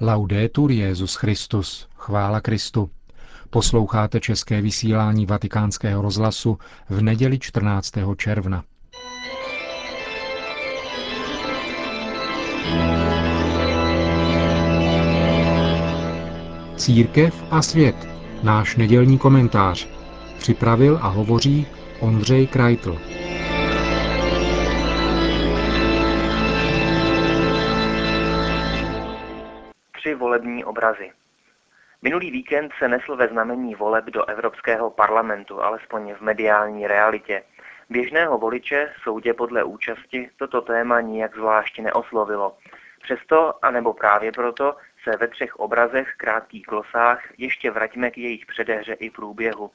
Laudetur Jezus Christus, chvála Kristu. Posloucháte české vysílání Vatikánského rozhlasu v neděli 14. června. Církev a svět. Náš nedělní komentář. Připravil a hovoří Ondřej Krajtl. Volební obrazy. Minulý víkend se nesl ve znamení voleb do Evropského parlamentu, alespoň v mediální realitě. Běžného voliče, soudě podle účasti, toto téma nijak zvlášť neoslovilo. Přesto, anebo právě proto, se ve třech obrazech, krátkých glosách, ještě vraťme k jejich předehře i průběhu.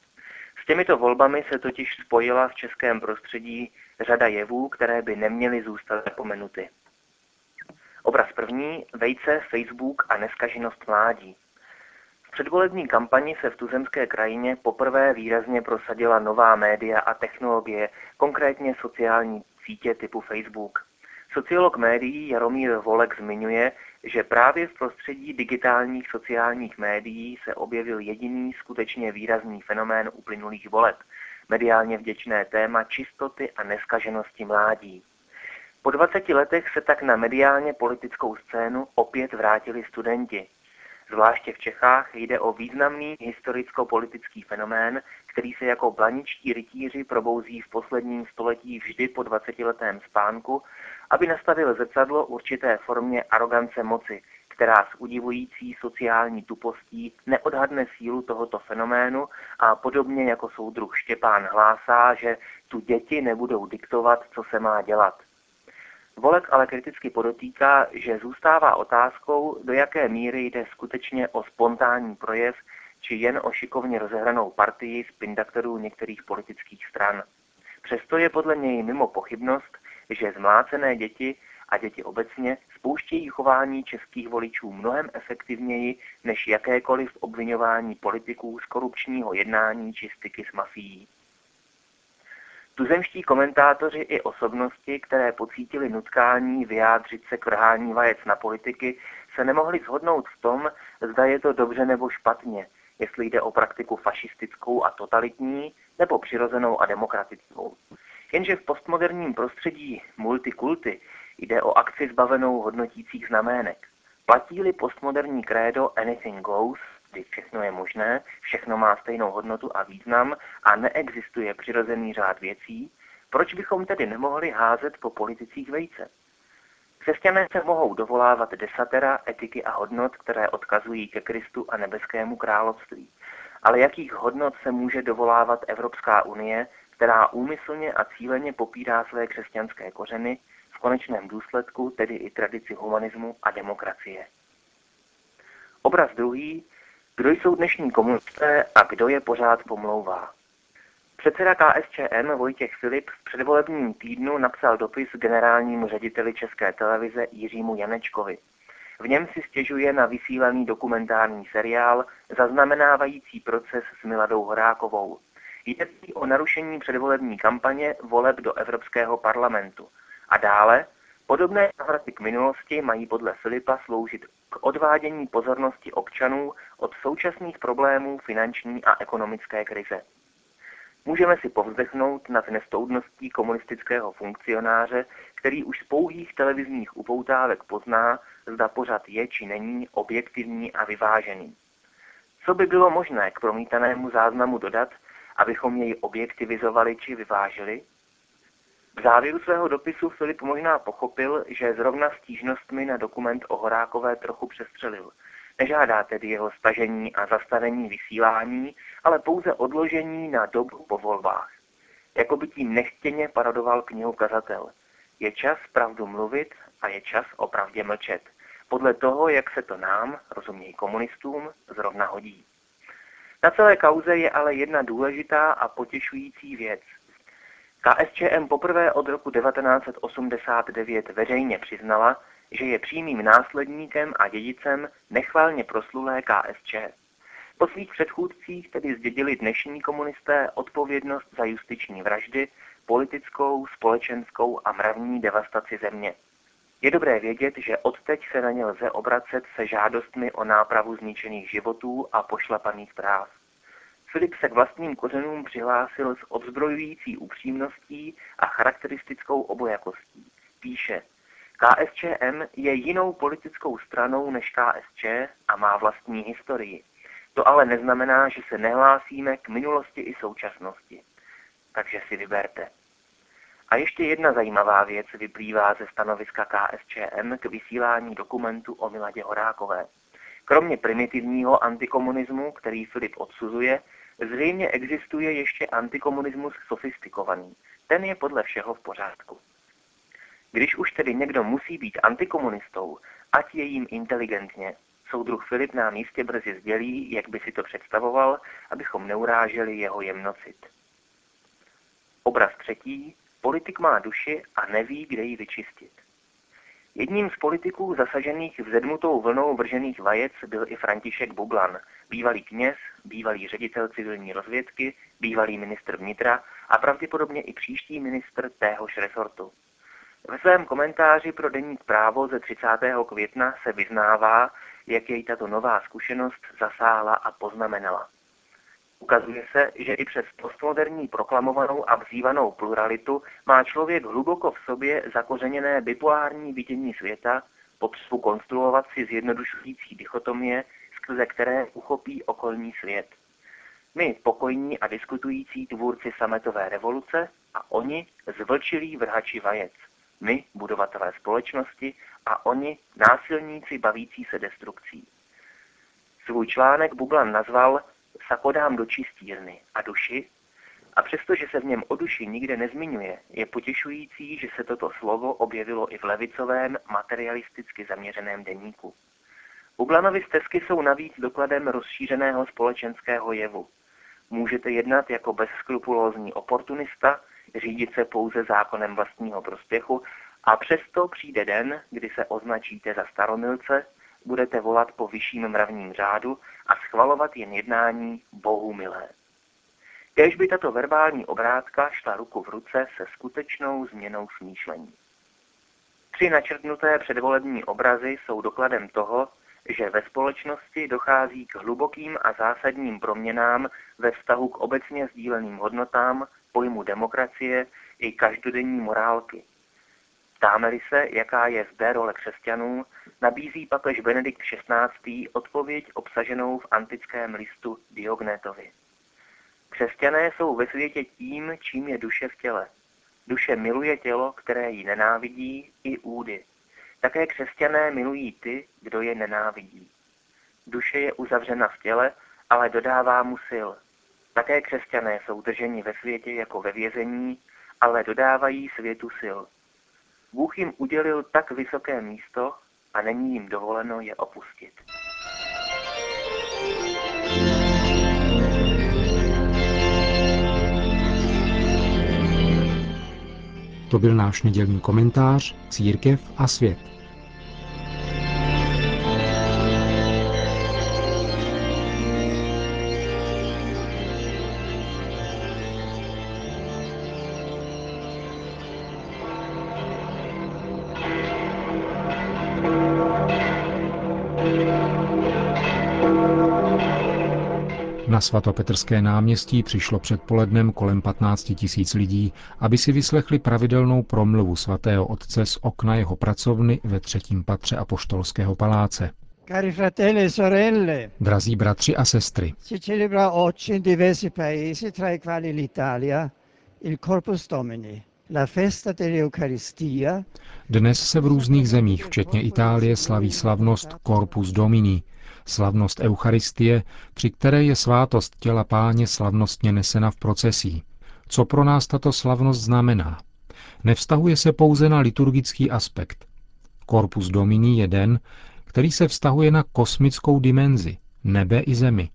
S těmito volbami se totiž spojila v českém prostředí řada jevů, které by neměly zůstat zapomenuty. Obraz první, vejce, Facebook a neskaženost mládí. V předvolební kampani se v tuzemské krajině poprvé výrazně prosadila nová média a technologie, konkrétně sociální sítě typu Facebook. Sociolog médií Jaromír Volek zmiňuje, že právě v prostředí digitálních sociálních médií se objevil jediný skutečně výrazný fenomén uplynulých voleb, mediálně vděčné téma čistoty a neskaženosti mládí. Po 20 letech se tak na mediálně politickou scénu opět vrátili studenti. Zvláště v Čechách jde o významný historicko-politický fenomén, který se jako blaničtí rytíři probouzí v posledním století vždy po 20-letém spánku, aby nastavil zrcadlo určité formě arogance moci, která s udivující sociální tupostí neodhadne sílu tohoto fenoménu a podobně jako soudruh Štěpán hlásá, že tu děti nebudou diktovat, co se má dělat. Volek ale kriticky podotýká, že zůstává otázkou, do jaké míry jde skutečně o spontánní projev, či jen o šikovně rozehranou partii spindaktorů některých politických stran. Přesto je podle něj mimo pochybnost, že zmlácené děti a děti obecně spouštějí chování českých voličů mnohem efektivněji než jakékoliv obvinování politiků z korupčního jednání či styky s mafií. Tuzemští komentátoři i osobnosti, které pocítili nutkání vyjádřit se k vrhání vajec na politiky, se nemohli shodnout v tom, zda je to dobře nebo špatně, jestli jde o praktiku fašistickou a totalitní, nebo přirozenou a demokratickou. Jenže v postmoderním prostředí multikulty jde o akci zbavenou hodnotících znamének. Platí-li postmoderní krédo anything goes, kdy všechno je možné, všechno má stejnou hodnotu a význam a neexistuje přirozený řád věcí, proč bychom tedy nemohli házet po politicích vejce? Křesťané se mohou dovolávat desatera, etiky a hodnot, které odkazují ke Kristu a nebeskému království. Ale jakých hodnot se může dovolávat Evropská unie, která úmyslně a cíleně popírá své křesťanské kořeny, v konečném důsledku tedy i tradici humanismu a demokracie. Obraz druhý kdo jsou dnešní komunisté a kdo je pořád pomlouvá? Předseda KSČM Vojtěch Filip v předvolebním týdnu napsal dopis generálnímu řediteli České televize Jiřímu Janečkovi. V něm si stěžuje na vysílaný dokumentární seriál zaznamenávající proces s Miladou Horákovou. Jde o narušení předvolební kampaně voleb do Evropského parlamentu. A dále, podobné návraty k minulosti mají podle Filipa sloužit k odvádění pozornosti občanů od současných problémů finanční a ekonomické krize. Můžeme si povzdechnout nad nestoudností komunistického funkcionáře, který už z pouhých televizních upoutávek pozná, zda pořad je či není objektivní a vyvážený. Co by bylo možné k promítanému záznamu dodat, abychom jej objektivizovali či vyvážili? V závěru svého dopisu Filip možná pochopil, že zrovna stížnostmi na dokument o Horákové trochu přestřelil. Nežádá tedy jeho stažení a zastavení vysílání, ale pouze odložení na dobu po volbách. Jako by tím nechtěně paradoval knihu kazatel. Je čas pravdu mluvit a je čas o pravdě mlčet. Podle toho, jak se to nám, rozumějí komunistům, zrovna hodí. Na celé kauze je ale jedna důležitá a potěšující věc – KSČM poprvé od roku 1989 veřejně přiznala, že je přímým následníkem a dědicem nechválně proslulé KSČ. Po svých předchůdcích tedy zdědili dnešní komunisté odpovědnost za justiční vraždy, politickou, společenskou a mravní devastaci země. Je dobré vědět, že odteď se na ně lze obracet se žádostmi o nápravu zničených životů a pošlapaných práv. Filip se k vlastním kořenům přihlásil s odzbrojující upřímností a charakteristickou obojakostí. Píše, KSČM je jinou politickou stranou než KSČ a má vlastní historii. To ale neznamená, že se nehlásíme k minulosti i současnosti. Takže si vyberte. A ještě jedna zajímavá věc vyplývá ze stanoviska KSČM k vysílání dokumentu o Miladě Horákové. Kromě primitivního antikomunismu, který Filip odsuzuje, zřejmě existuje ještě antikomunismus sofistikovaný. Ten je podle všeho v pořádku. Když už tedy někdo musí být antikomunistou, ať je jim inteligentně, soudruh Filip nám jistě brzy sdělí, jak by si to představoval, abychom neuráželi jeho jemnocit. Obraz třetí. Politik má duši a neví, kde ji vyčistit. Jedním z politiků zasažených vzedmutou vlnou vržených vajec byl i František Bublan, bývalý kněz, bývalý ředitel civilní rozvědky, bývalý ministr vnitra a pravděpodobně i příští ministr téhož resortu. Ve svém komentáři pro denník právo ze 30. května se vyznává, jak jej tato nová zkušenost zasáhla a poznamenala. Ukazuje se, že i přes postmoderní proklamovanou a vzývanou pluralitu má člověk hluboko v sobě zakořeněné bipolární vidění světa, potřebu konstruovat si zjednodušující dichotomie, skrze které uchopí okolní svět. My, pokojní a diskutující tvůrci sametové revoluce a oni, zvlčilí vrhači vajec – my, budovatelé společnosti, a oni, násilníci bavící se destrukcí. Svůj článek Bublan nazval Sakodám do čistírny a duši, a přestože se v něm o duši nikde nezmiňuje, je potěšující, že se toto slovo objevilo i v levicovém, materialisticky zaměřeném deníku. Bublanovi stezky jsou navíc dokladem rozšířeného společenského jevu. Můžete jednat jako bezskrupulózní oportunista, řídit se pouze zákonem vlastního prospěchu a přesto přijde den, kdy se označíte za staromilce, budete volat po vyšším mravním řádu a schvalovat jen jednání Bohu milé. Kež by tato verbální obrátka šla ruku v ruce se skutečnou změnou smýšlení. Tři načrtnuté předvolební obrazy jsou dokladem toho, že ve společnosti dochází k hlubokým a zásadním proměnám ve vztahu k obecně sdíleným hodnotám, pojmu demokracie i každodenní morálky. Ptáme-li se, jaká je zde role křesťanů, nabízí papež Benedikt XVI. odpověď obsaženou v antickém listu Diognetovi. Křesťané jsou ve světě tím, čím je duše v těle. Duše miluje tělo, které ji nenávidí, i údy. Také křesťané milují ty, kdo je nenávidí. Duše je uzavřena v těle, ale dodává mu sil. Také křesťané jsou drženi ve světě jako ve vězení, ale dodávají světu sil. Bůh jim udělil tak vysoké místo a není jim dovoleno je opustit. To byl náš nedělní komentář Církev a svět. Na svatopetrské náměstí přišlo předpolednem kolem 15 tisíc lidí, aby si vyslechli pravidelnou promluvu svatého otce z okna jeho pracovny ve třetím patře Apoštolského paláce. Cari fratelli e sorelle, Drazí bratři a sestry, si celebra oggi in diversi paesi, tra i quali l'Italia, il Corpus Domini, la festa dell'Eucaristia. dnes se v různých zemích, včetně Itálie, slaví slavnost Corpus Domini, slavnost Eucharistie, při které je svátost těla páně slavnostně nesena v procesí. Co pro nás tato slavnost znamená? Nevztahuje se pouze na liturgický aspekt. Corpus Domini je den, který se vztahuje na kosmickou dimenzi, nebe i zemi.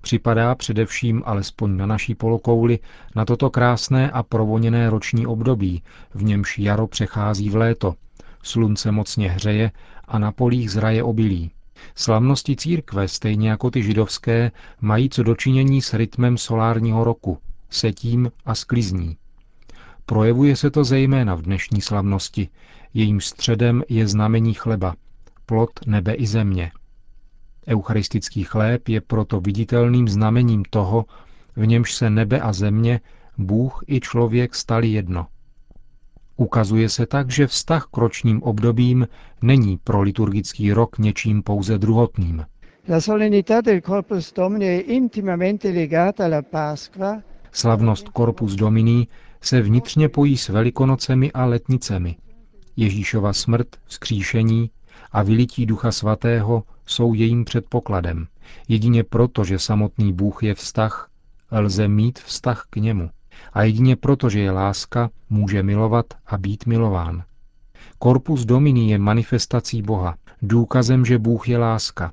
Připadá především, alespoň na naší polokouli, na toto krásné a provoněné roční období, v němž jaro přechází v léto, slunce mocně hřeje a na polích zraje obilí. Slavnosti církve, stejně jako ty židovské, mají co dočinění s rytmem solárního roku, setím a sklizní. Projevuje se to zejména v dnešní slavnosti. Jejím středem je znamení chleba, plot nebe i země. Eucharistický chléb je proto viditelným znamením toho, v němž se nebe a země, Bůh i člověk stali jedno. Ukazuje se tak, že vztah k ročním obdobím není pro liturgický rok něčím pouze druhotným. Slavnost Corpus Domini se vnitřně pojí s velikonocemi a letnicemi. Ježíšova smrt, vzkříšení a vylití Ducha Svatého jsou jejím předpokladem. Jedině proto, že samotný Bůh je vztah, lze mít vztah k němu. A jedině proto, že je láska, může milovat a být milován. Korpus Domini je manifestací Boha, důkazem, že Bůh je láska.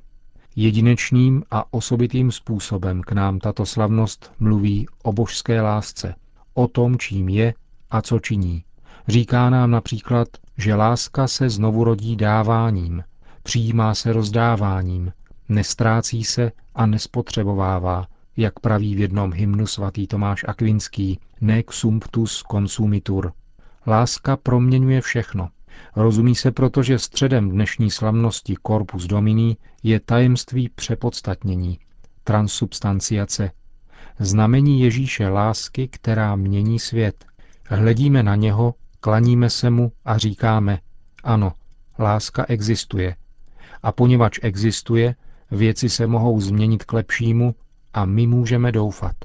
Jedinečným a osobitým způsobem k nám tato slavnost mluví o božské lásce, o tom, čím je a co činí. Říká nám například, že láska se znovu rodí dáváním, přijímá se rozdáváním, nestrácí se a nespotřebovává, jak praví v jednom hymnu svatý Tomáš Akvinský, nec sumptus consumitur. Láska proměňuje všechno. Rozumí se proto, že středem dnešní slavnosti Corpus Domini je tajemství přepodstatnění, transubstanciace, znamení Ježíše lásky, která mění svět. Hledíme na něho, klaníme se mu a říkáme, ano, láska existuje. A poněvadž existuje, věci se mohou změnit k lepšímu a my můžeme doufat.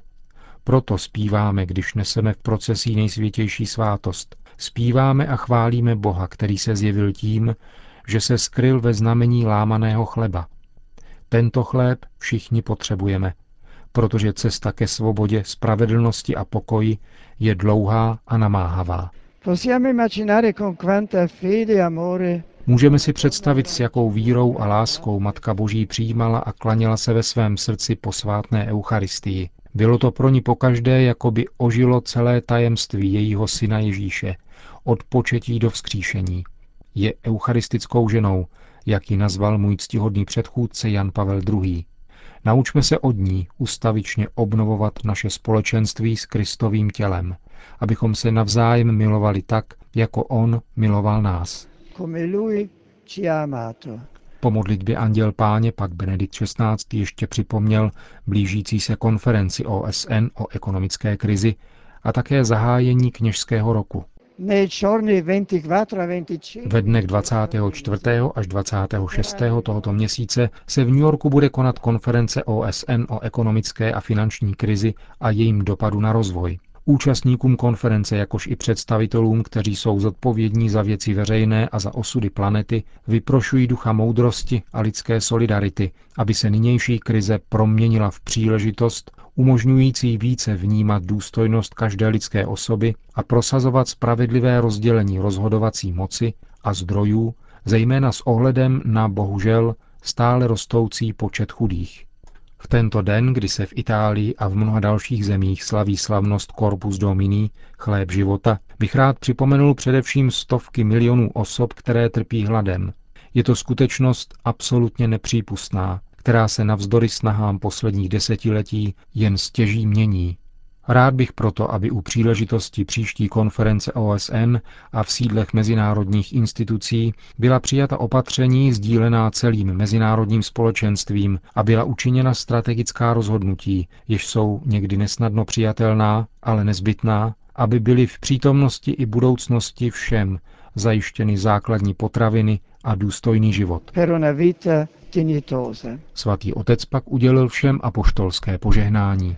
Proto zpíváme, když neseme v procesí nejsvětější svátost. Zpíváme a chválíme Boha, který se zjevil tím, že se skryl ve znamení lámaného chleba. Tento chléb všichni potřebujeme, protože cesta ke svobodě, spravedlnosti a pokoji je dlouhá a namáhavá. Possiamo immaginare con quanta fede e amore Můžeme si představit, s jakou vírou a láskou Matka Boží přijímala a klaněla se ve svém srdci posvátné Eucharistii. Bylo to pro ní pokaždé, jako by ožilo celé tajemství jejího syna Ježíše, od početí do vzkříšení. Je eucharistickou ženou, jak ji nazval můj ctihodný předchůdce Jan Pavel II. Naučme se od ní ustavičně obnovovat naše společenství s Kristovým tělem, abychom se navzájem milovali tak, jako On miloval nás. Come lui ci ha amato. Po modlitbě Anděl Páně pak Benedikt XVI. ještě připomněl blížící se konferenci OSN o ekonomické krizi a také zahájení kněžského roku. Nei giorni 24 a 25 Ve dnech 24. až 26. tohoto měsíce se v New Yorku bude konat konference OSN o ekonomické a finanční krizi a jejím dopadu na rozvoj. Účastníkům konference, jakož i představitelům, kteří jsou zodpovědní za věci veřejné a za osudy planety, vyprošují ducha moudrosti a lidské solidarity, aby se nynější krize proměnila v příležitost, umožňující více vnímat důstojnost každé lidské osoby a prosazovat spravedlivé rozdělení rozhodovací moci a zdrojů, zejména s ohledem na bohužel stále rostoucí počet chudých. V tento den, kdy se v Itálii a v mnoha dalších zemích slaví slavnost Corpus Domini, chléb života, bych rád připomenul především stovky milionů osob, které trpí hladem. Je to skutečnost absolutně nepřípustná, která se navzdory snahám posledních desetiletí jen stěží mění. Rád bych proto, aby u příležitosti příští konference OSN a v sídlech mezinárodních institucí byla přijata opatření sdílená celým mezinárodním společenstvím a byla učiněna strategická rozhodnutí, jež jsou někdy nesnadno přijatelná, ale nezbytná, aby byly v přítomnosti i budoucnosti všem zajištěny základní potraviny a důstojný život. Svatý otec pak udělil všem apoštolské požehnání.